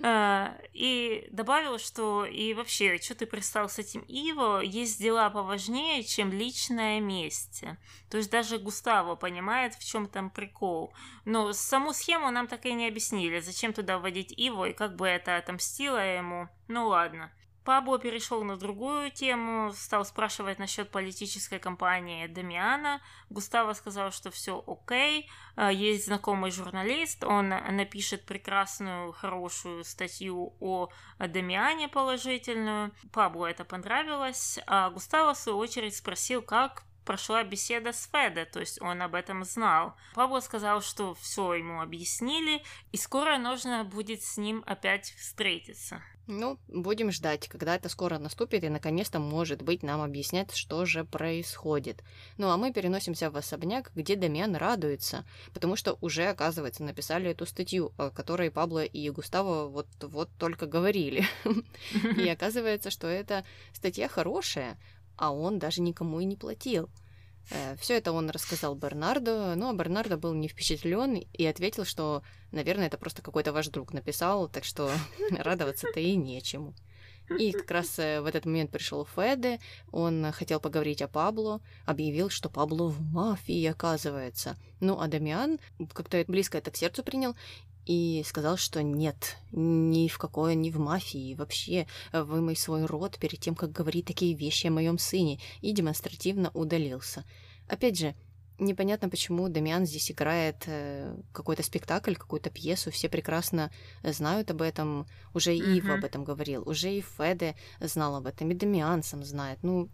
А, и добавил, что и вообще, что ты пристал с этим Иво, есть дела поважнее, чем личное месть. То есть даже Густаво понимает, в чем там прикол. Но саму схему нам так и не объяснили, зачем туда вводить Иво и как бы это отомстило ему. Ну ладно. Пабло перешел на другую тему, стал спрашивать насчет политической кампании Дамиана. Густаво сказал, что все окей, а, есть знакомый журналист, он напишет прекрасную, хорошую статью о Дамиане положительную. Пабло это понравилось, а Густаво в свою очередь спросил, как прошла беседа с Феде, то есть он об этом знал. Пабло сказал, что все ему объяснили, и скоро нужно будет с ним опять встретиться. Ну, будем ждать, когда это скоро наступит, и наконец-то, может быть, нам объяснят, что же происходит. Ну, а мы переносимся в особняк, где Дамиан радуется, потому что уже, оказывается, написали эту статью, о которой Пабло и Густаво вот-вот только говорили. [LAUGHS] И [LAUGHS] оказывается, что эта статья хорошая, а он даже никому и не платил. Э, Все это он рассказал Бернарду, но Бернардо был не впечатлен и ответил, что, наверное, это просто какой-то ваш друг написал, так что [LAUGHS] радоваться-то и нечему. И как раз э, в этот момент пришел Феде, он хотел поговорить о Пабло, объявил, что Пабло в мафии, оказывается. Ну, а Дамиан как-то близко это к сердцу принял и сказал, что нет, ни в какой, ни в мафии, вообще вымой свой рот перед тем, как говорить такие вещи о моем сыне, и демонстративно удалился. Опять же, Непонятно, почему Дамиан здесь играет э, какой-то спектакль, какую-то пьесу. Все прекрасно знают об этом. Уже и Ива об этом говорил. Уже и Феде знал об этом. И Дамиан сам знает. Ну,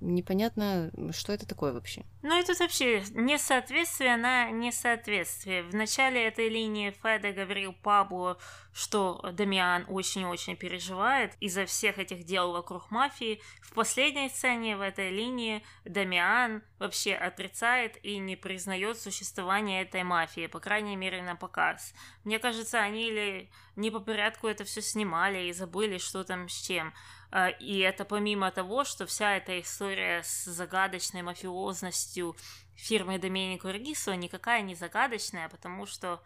непонятно, что это такое вообще. Ну, это вообще несоответствие на несоответствие. В начале этой линии Феде говорил Пабло, что Дамиан очень-очень переживает из-за всех этих дел вокруг мафии. В последней сцене в этой линии Дамиан вообще отрицает и не признает существование этой мафии, по крайней мере на показ. Мне кажется, они или не по порядку это все снимали и забыли, что там с чем. А, и это помимо того, что вся эта история с загадочной мафиозностью фирмы Доменико Рисо никакая не загадочная, потому что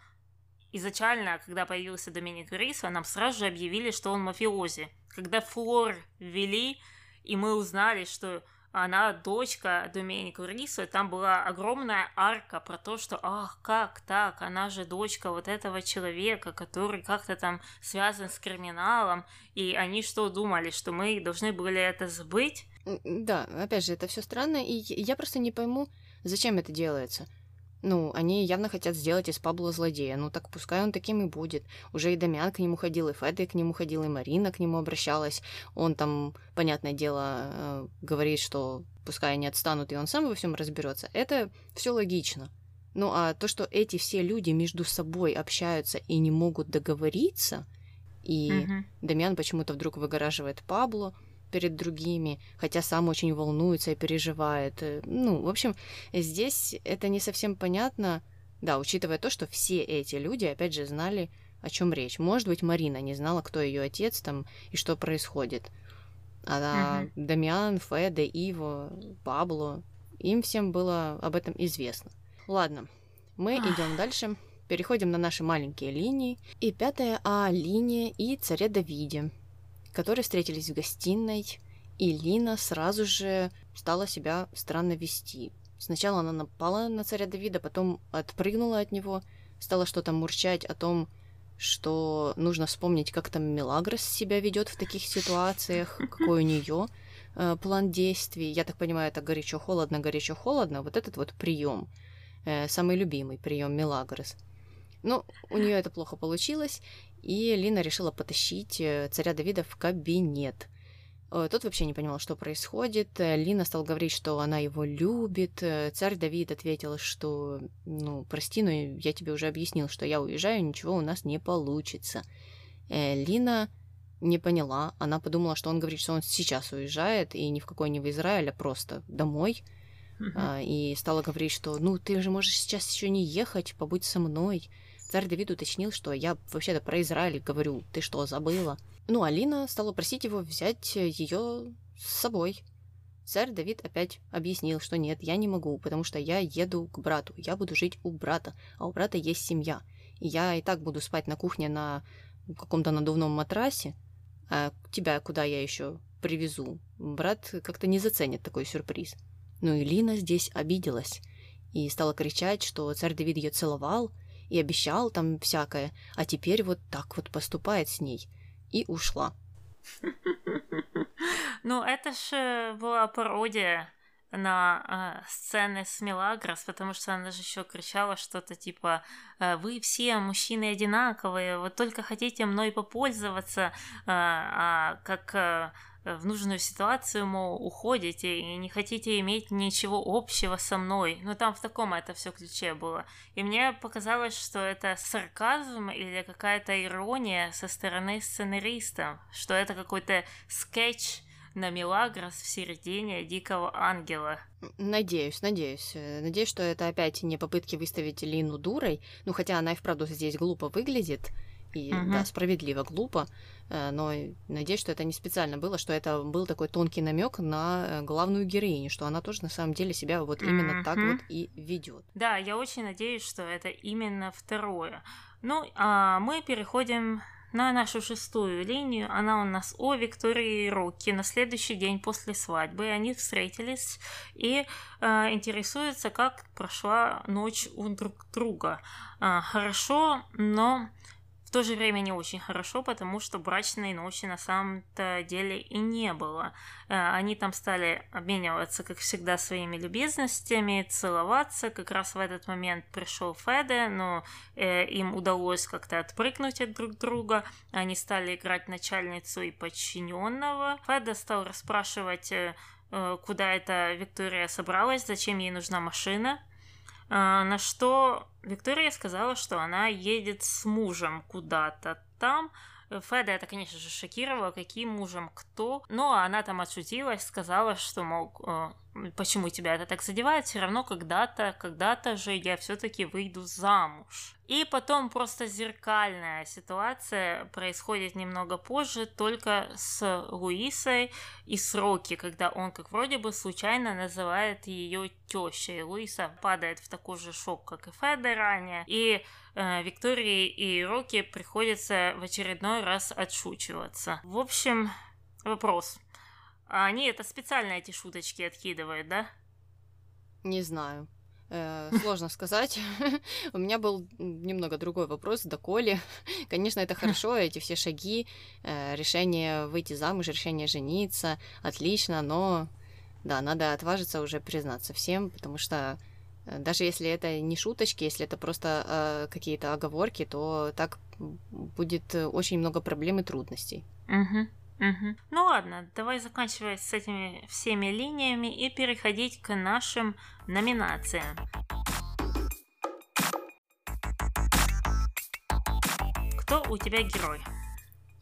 изначально, когда появился Доминик Рисо, нам сразу же объявили, что он мафиози. Когда Флор ввели, и мы узнали, что она дочка Доменико Рисо, там была огромная арка про то, что ах, как так, она же дочка вот этого человека, который как-то там связан с криминалом, и они что думали, что мы должны были это забыть? Да, опять же, это все странно, и я просто не пойму, зачем это делается. Ну, они явно хотят сделать из Пабло злодея. Ну, так пускай он таким и будет. Уже и Дамиан к нему ходил, и Феды к нему ходил, и Марина к нему обращалась. Он там, понятное дело, э, говорит, что пускай они отстанут, и он сам во всем разберется. Это все логично. Ну, а то, что эти все люди между собой общаются и не могут договориться, и mm-hmm. Дамиан почему-то вдруг выгораживает Пабло, перед другими, хотя сам очень волнуется и переживает. Э, ну, в общем, здесь это не совсем понятно, да, учитывая то, что все эти люди, опять же, знали, о чем речь. Может быть, Марина не знала, кто ее отец там и что происходит. А угу. Дамиан, Феде, Иво, Пабло, им всем было об этом известно. Ладно, мы идем дальше. Переходим на наши маленькие линии. И пятая А линия и царе Давиде которые встретились в гостиной, и Лина сразу же стала себя странно вести. Сначала она напала на царя Давида, потом отпрыгнула от него, стала что-то мурчать о том, что нужно вспомнить, как там Мелагрос себя ведет в таких ситуациях, какой у нее э, план действий. Я так понимаю, это горячо-холодно, горячо-холодно. Вот этот вот прием, э, самый любимый прием Мелагрос. Ну, у нее это плохо получилось, и Лина решила потащить э, царя Давида в кабинет. Э, тот вообще не понимал, что происходит. Э, Лина стал говорить, что она его любит. Царь Давид ответил, что, ну, прости, но я тебе уже объяснил, что я уезжаю, ничего у нас не получится. Лина не поняла. Она подумала, что он говорит, что он сейчас уезжает, и ни в какой не в Израиль, а просто домой. Uh-huh. И стала говорить, что, ну, ты же можешь сейчас еще не ехать, побудь со мной. Царь Давид уточнил, что я вообще-то про Израиль говорю. Ты что, забыла? Ну, Алина стала просить его взять ее с собой. Царь Давид опять объяснил, что нет, я не могу, потому что я еду к брату, я буду жить у брата, а у брата есть семья. И я и так буду спать на кухне на каком-то надувном матрасе, а тебя куда я еще привезу? Брат как-то не заценит такой сюрприз. Ну и Лина здесь обиделась и стала кричать, что царь Давид ее целовал и обещал там всякое, а теперь вот так вот поступает с ней – и ушла. [LAUGHS] Ну, это же была пародия на э, сцены с Мелагрос, потому что она же еще кричала что-то типа «Э, «Вы все мужчины одинаковые, вы только хотите мной попользоваться, э, а как э, в нужную ситуацию, мол, уходите и не хотите иметь ничего общего со мной. Ну, там в таком это все ключе было. И мне показалось, что это сарказм или какая-то ирония со стороны сценариста, что это какой-то скетч на Мелагрос в середине Дикого Ангела. Надеюсь, надеюсь. Э, надеюсь, что это опять не попытки выставить Лину дурой, ну хотя она и вправду здесь глупо выглядит, и угу. да, справедливо глупо, э, но надеюсь, что это не специально было, что это был такой тонкий намек на э, главную героиню, что она тоже на самом деле себя вот именно угу. так вот и ведет. Да, я очень надеюсь, что это именно второе. Ну, а мы переходим на нашу шестую линию. Она у нас о Виктории и Рокки. На следующий день после свадьбы они встретились и э, интересуются, как прошла ночь у друг друга. Э, хорошо, но то же время не очень хорошо, потому что брачной ночи на самом-то деле и не было. Э, они там стали обмениваться, как всегда, своими любезностями, целоваться. Как раз в этот момент пришел Феде, но э, им удалось как-то отпрыгнуть от друг друга. Они стали играть начальницу и подчиненного. Феде стал расспрашивать, э, куда эта Виктория собралась, зачем ей нужна машина. А, на что Виктория сказала, что она едет с мужем куда-то там. Феда это, конечно же, шокировало, каким мужем кто. Но она там отшутилась, сказала, что, мол, э, почему тебя это так задевает, все равно когда-то, когда-то же я все-таки выйду замуж. И потом просто зеркальная ситуация происходит немного позже, только с Луисой и с Рокки, когда он как вроде бы случайно называет ее тещей. Луиса падает в такой же шок, как и Феда ранее, и Виктории и Рокки приходится в очередной раз отшучиваться. В общем, вопрос. А они это специально эти шуточки откидывают, да? Не знаю. Э, сложно сказать. [LAUGHS] У меня был немного другой вопрос до Коли. [LAUGHS] Конечно, это хорошо, [LAUGHS] эти все шаги, э, решение выйти замуж, решение жениться, отлично, но да, надо отважиться уже признаться всем, потому что э, даже если это не шуточки, если это просто э, какие-то оговорки, то так будет очень много проблем и трудностей. Угу. Угу. Ну ладно, давай заканчивать с этими всеми линиями и переходить к нашим номинациям. Кто у тебя герой?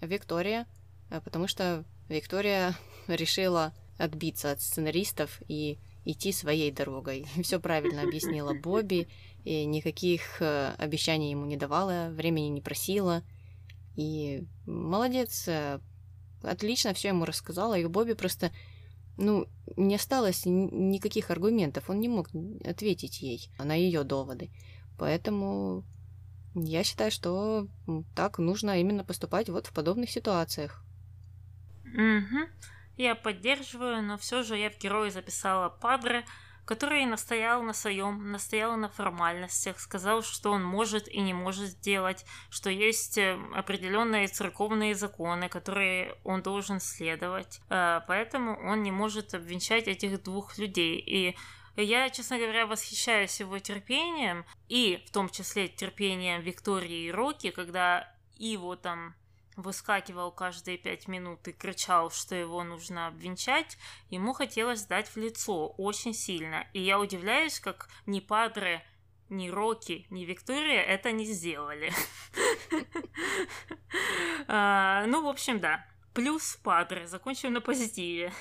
Виктория, э, потому что Виктория [LAUGHS] решила отбиться от сценаристов и идти своей дорогой. [LAUGHS] Все правильно объяснила Бобби, и никаких э, обещаний ему не давала, времени не просила. И молодец, э, отлично все ему рассказала, и Бобби просто, ну, не осталось никаких аргументов, он не мог ответить ей на ее доводы. Поэтому я считаю, что так нужно именно поступать вот в подобных ситуациях. Угу. Я поддерживаю, но все же я в герое записала Падре, который настоял на своем, настоял на формальностях, сказал, что он может и не может сделать, что есть э, определенные церковные законы, которые он должен следовать, э, поэтому он не может обвенчать этих двух людей. И я, честно говоря, восхищаюсь его терпением, и в том числе терпением Виктории и Рокки, когда его там выскакивал каждые пять минут и кричал, что его нужно обвенчать, ему хотелось дать в лицо очень сильно. И я удивляюсь, как ни Падре, ни Рокки, ни Виктория это не сделали. [LAUGHS] А, ну, в общем, да. Плюс Падре. Закончим на позитиве.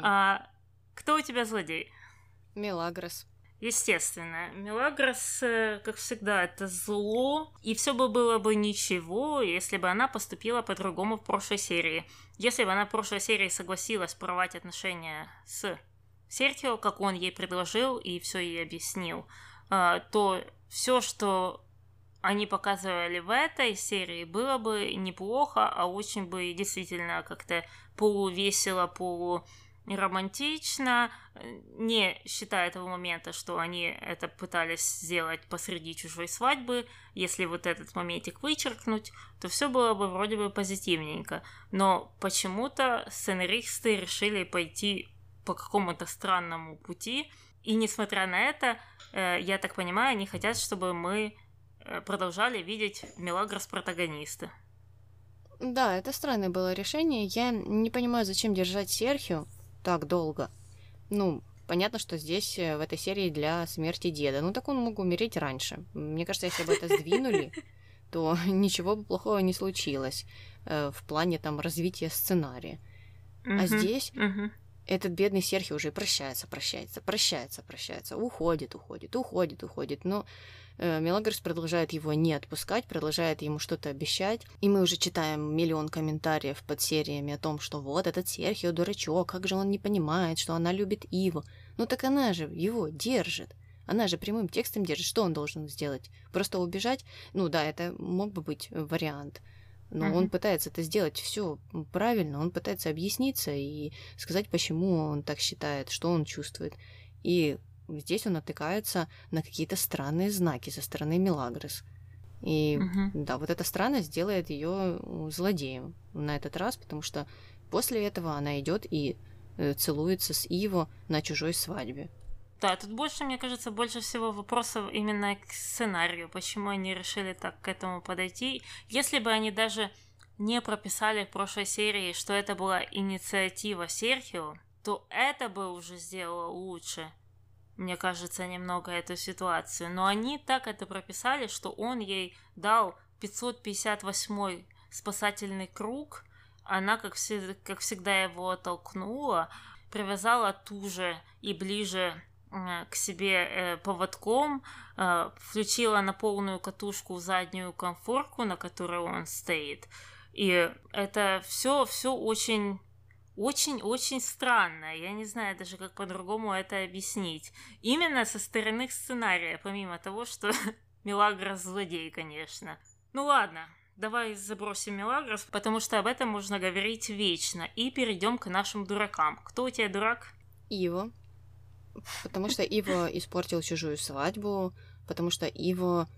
А, кто у тебя злодей? Мелагрос. Естественно, Мелагрос, э, как всегда, это зло, и все бы было бы ничего, если бы она поступила по-другому в прошлой серии. Если бы она в прошлой серии согласилась порвать отношения с Серхио, как он ей предложил и все ей объяснил, э, то все, что они показывали в этой серии, было бы неплохо, а очень бы действительно как-то полувесело, полу романтично, э, не считая того момента, что они это пытались сделать посреди чужой свадьбы, если вот этот моментик вычеркнуть, то все было бы вроде бы позитивненько. Но почему-то сценаристы решили пойти по какому-то странному пути, и несмотря на это, э, я так понимаю, они хотят, чтобы мы э, продолжали видеть Мелагрос протагониста. Да, это странное было решение. Я не понимаю, зачем держать Серхио, так долго. Ну, понятно, что здесь э, в этой серии для смерти деда. Ну, так он мог умереть раньше. Мне кажется, если бы это сдвинули, [LAUGHS] то [LAUGHS] ничего бы плохого не случилось э, в плане там развития сценария. А здесь этот бедный Серхи уже прощается, прощается, прощается, прощается, уходит, уходит, уходит, уходит. Но Мелагрос продолжает его не отпускать, продолжает ему что-то обещать. И мы уже читаем миллион комментариев под сериями о том, что вот этот Серхио дурачок, как же он не понимает, что она любит Иву. Ну так она же его держит. Она же прямым текстом держит. Что он должен сделать? Просто убежать? Ну да, это мог бы быть вариант. Но uh-huh. он пытается это сделать все правильно, он пытается объясниться и сказать, почему он так считает, что он чувствует. И здесь он натыкается на какие-то странные знаки со стороны Мелагрос. И угу. да, вот эта странность делает ее злодеем на этот раз, потому что после этого она идет и э, целуется с Иво на чужой свадьбе. Да, тут больше, мне кажется, больше всего вопросов именно к сценарию, почему они решили так к этому подойти. Если бы они даже не прописали в прошлой серии, что это была инициатива Серхио, то это бы уже сделало лучше мне кажется, немного эту ситуацию. Но они так это прописали, что он ей дал 558 спасательный круг, она, как, все, как всегда, его оттолкнула, привязала туже и ближе к себе э, поводком, э, включила на полную катушку заднюю комфорку, на которой он стоит. И это все, все очень очень-очень странно. Я не знаю даже, как по-другому это объяснить. Именно со стороны сценария, помимо того, что [LAUGHS] Мелагрос злодей, конечно. Ну ладно, давай забросим Мелагрос, потому что об этом можно говорить вечно. И перейдем к нашим дуракам. Кто у тебя дурак? Иво. Потому что Иво испортил чужую свадьбу, потому что Иво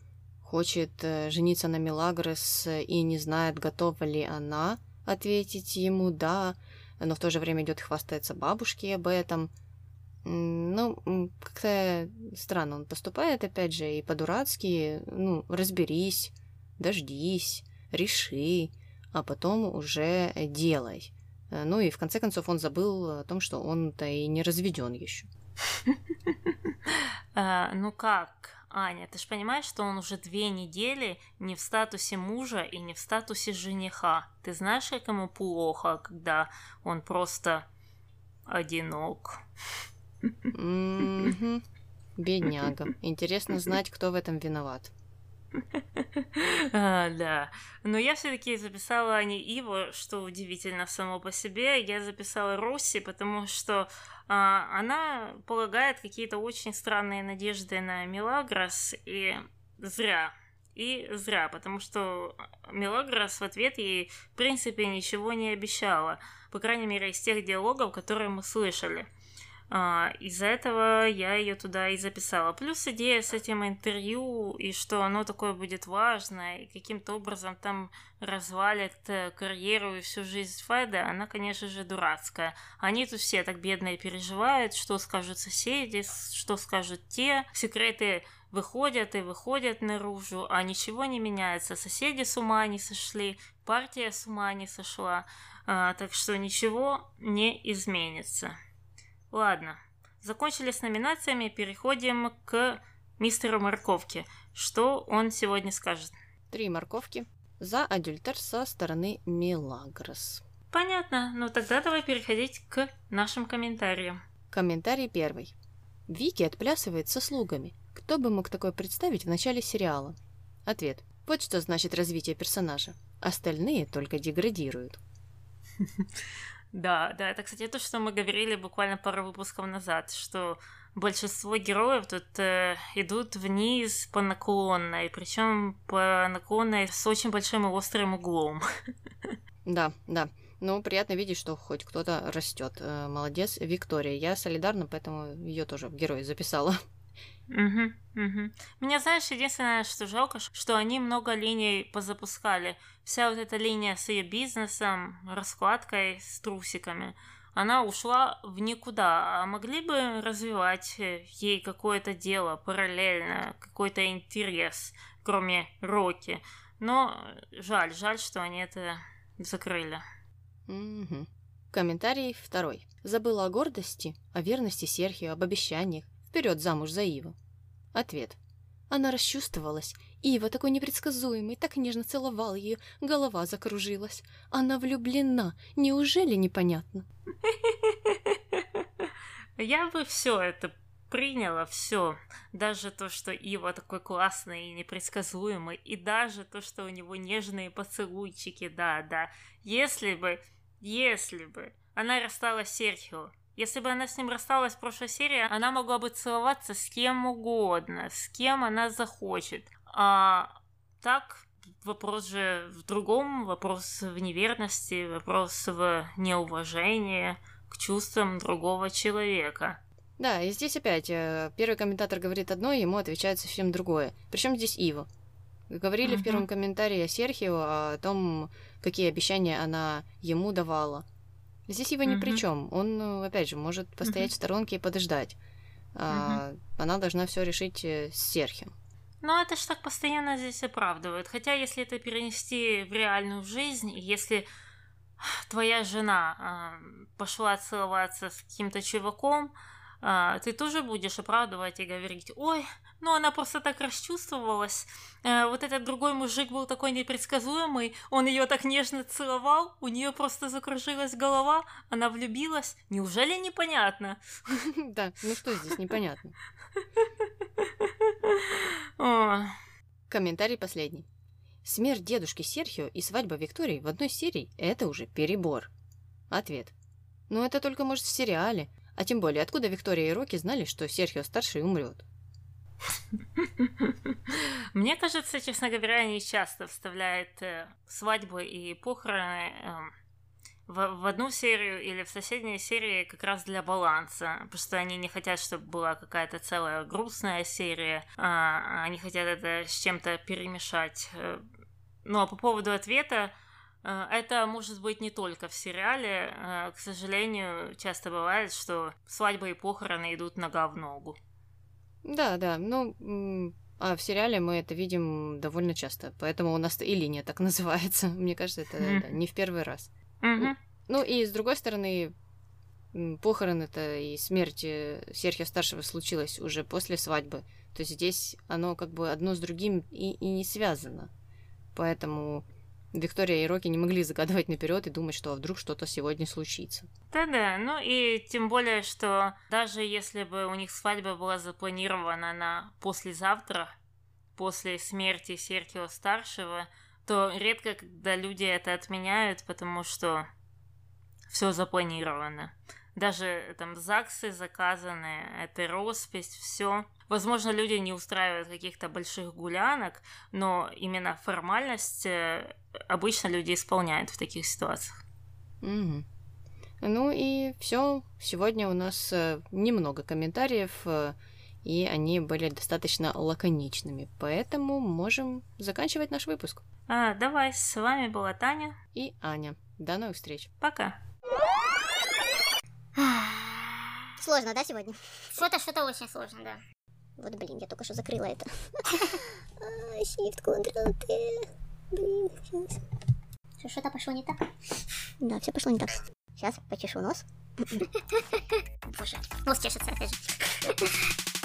хочет э, жениться на Мелагрос и не знает, готова ли она ответить ему «да», но в то же время идет хвастается бабушке об этом. Ну, как-то странно он поступает, опять же, и по-дурацки, ну, разберись, дождись, реши, а потом уже делай. Ну и в конце концов он забыл о том, что он-то и не разведен еще. [LAUGHS] А, ну как? Аня, ты же понимаешь, что он уже две недели не в статусе мужа и не в статусе жениха. Ты знаешь, как ему плохо, когда он просто одинок? Бедняга. Интересно знать, кто в этом виноват. А, да. Но я все-таки записала не Иво, что удивительно само по себе. Я записала Росси, потому что а, она полагает какие-то очень странные надежды на Мелагрос, и зря. И зря, потому что Мелагрос в ответ ей, в принципе, ничего не обещала. По крайней мере, из тех диалогов, которые мы слышали. А, из-за этого я ее туда и записала. Плюс идея с этим интервью, и что оно такое будет важное, и каким-то образом там развалит э, карьеру и всю жизнь Феда, она, конечно же, дурацкая. Они тут все так бедные переживают, что скажут соседи, что скажут те. Секреты выходят и выходят наружу, а ничего не меняется. Соседи с ума не сошли, партия с ума не сошла, а, так что ничего не изменится. Ладно, закончили с номинациями, переходим к мистеру Морковке. Что он сегодня скажет? Три морковки за адюльтер со стороны Милагрос. Понятно, ну тогда давай переходить к нашим комментариям. Комментарий первый. Вики отплясывает со слугами. Кто бы мог такое представить в начале сериала? Ответ. Вот что значит развитие персонажа. Остальные только деградируют. [LAUGHS] Да, да, это, кстати, то, что мы говорили буквально пару выпусков назад, что большинство героев тут э, идут вниз по наклонной, причем по наклонной с очень большим и острым углом. [LAUGHS] Да, да. Ну, приятно видеть, что хоть кто-то растет. Э, молодец, Виктория. Я солидарна, поэтому ее тоже в герои записала. Угу, угу. Меня, знаешь, единственное, что жалко, что они много линий позапускали. Вся вот эта линия с ее бизнесом, раскладкой, с трусиками, она ушла в никуда. А могли бы развивать э, ей какое-то дело параллельно, какой-то интерес, кроме Роки. Но жаль, жаль, что они это закрыли. Угу. Комментарий второй. Забыла о гордости, о верности Серхио, об обещаниях. Вперед замуж за Иву. Ответ. Она расчувствовалась. Ива, такой непредсказуемый, так нежно целовал ее, голова закружилась. Она влюблена. Неужели непонятно? [LAUGHS] Я бы все это приняла, все. Даже то, что Ива такой классный и непредсказуемый, и даже то, что у него нежные поцелуйчики, да, да. Если бы, если бы она рассталась с Серхио, если бы она с ним рассталась в прошлой серии, она могла бы целоваться с кем угодно, с кем она захочет. А так вопрос же в другом, вопрос в неверности, вопрос в неуважении к чувствам другого человека. Да, и здесь опять э, первый комментатор говорит одно, ему отвечает совсем другое. Причем здесь Ива. Говорили uh-huh. в первом комментарии о Серхио, о том, какие обещания она ему давала. Здесь его ни при чем. Он, ну, опять же, может постоять в сторонке и подождать. А, она должна все решить э, с Серхио. Но это ж так постоянно здесь оправдывают. Хотя, если это перенести в реальную жизнь, если твоя жена э, пошла целоваться с каким-то чуваком, а, ты тоже будешь оправдывать и говорить, ой, ну она просто так расчувствовалась, а, вот этот другой мужик был такой непредсказуемый, он ее так нежно целовал, у нее просто закружилась голова, она влюбилась, неужели непонятно? [LAUGHS] Да, ну что здесь непонятно? [LAUGHS] [LAUGHS] Комментарий последний. Смерть дедушки Серхио и свадьба Виктории в одной серии – это уже перебор. Ответ. Ну это только может в сериале, а тем более, откуда Виктория и Рокки знали, что Серхио старший умрет? [LAUGHS] Мне кажется, честно говоря, они часто вставляют э, свадьбы и похороны э, в, в одну серию или в соседней серии как раз для баланса, потому что они не хотят, чтобы была какая-то целая грустная серия, а они хотят это с чем-то перемешать. Э, ну а по поводу ответа, Э, это может быть не только в сериале. Э, к сожалению, часто бывает, что свадьбы и похороны идут нога в ногу. Да, да. Ну, а в сериале мы это видим довольно часто. Поэтому у нас и линия так [LAUGHS] называется. Мне кажется, это да, не в первый раз. Mm-hmm. Ну и с другой стороны, похороны-то и смерть Серхио Старшего случилась уже после свадьбы. То есть здесь оно как бы одно с другим и, и не связано. Поэтому Виктория и Рокки не могли загадывать наперед и думать, что вдруг что-то сегодня случится. Да-да, ну и тем более, что даже если бы у них свадьба была запланирована на послезавтра, после смерти Серкио старшего, то редко, когда люди это отменяют, потому что все запланировано. Даже там ЗАГСы заказаны, это роспись, все. Возможно, люди не устраивают каких-то больших гулянок, но именно формальность э, обычно люди исполняют в таких ситуациях. Угу. Ну и все. Сегодня у нас э, немного комментариев, э, и они были достаточно лаконичными, поэтому можем заканчивать наш выпуск. А, давай, с вами была Таня и Аня. До новых встреч. Пока. [SIGHS] Сложно, да, сегодня? Что-то, что-то очень сложно, да. Вот, блин, я только что закрыла это. [LAUGHS] Shift, Ctrl, T. Блин, сейчас. Что-то пошло не так. Да, все пошло не так. Сейчас почешу нос. [LAUGHS] Боже, нос чешется опять же.